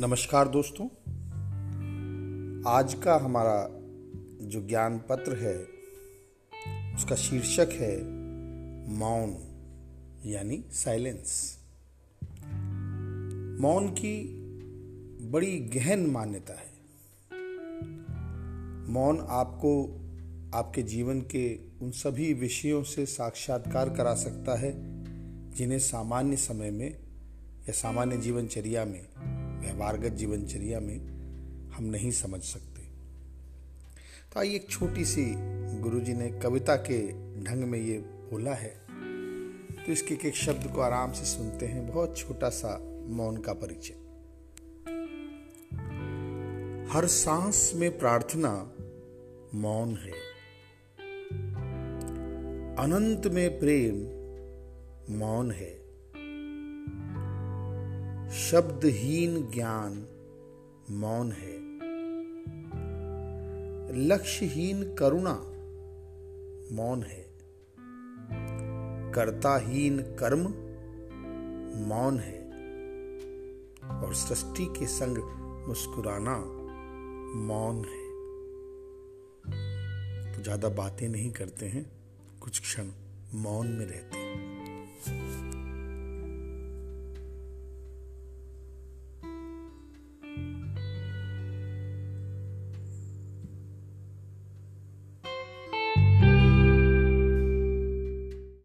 नमस्कार दोस्तों। आज का हमारा जो ज्ञान पत्र है, उसका शीर्षक है मौन, यानी साइलेंस। मौन की बड़ी गहन मान्यता है। मौन आपको आपके जीवन के उन सभी विषयों से साक्षात्कार करा सकता है, जिन्हें सामान्य समय में या सामान्य जीवनचर्या में व्यवहारगत जीवनचर्या में हम नहीं समझ सकते। तो आइए एक छोटी सी गुरुजी ने कविता के ढंग में ये बोला है। तो इसके एक एक शब्द को आराम से सुनते हैं। बहुत छोटा सा मौन का परिचय। हर सांस में प्रार्थना मौन है। अनंत में प्रेम मौन है। शब्दहीन ज्ञान मौन है। लक्ष्यहीन करुणा मौन है। कर्ताहीन कर्म मौन है। और सृष्टि के संग मुस्कुराना मौन है। तो ज़्यादा बातें नहीं करते हैं, कुछ क्षण मौन में रहते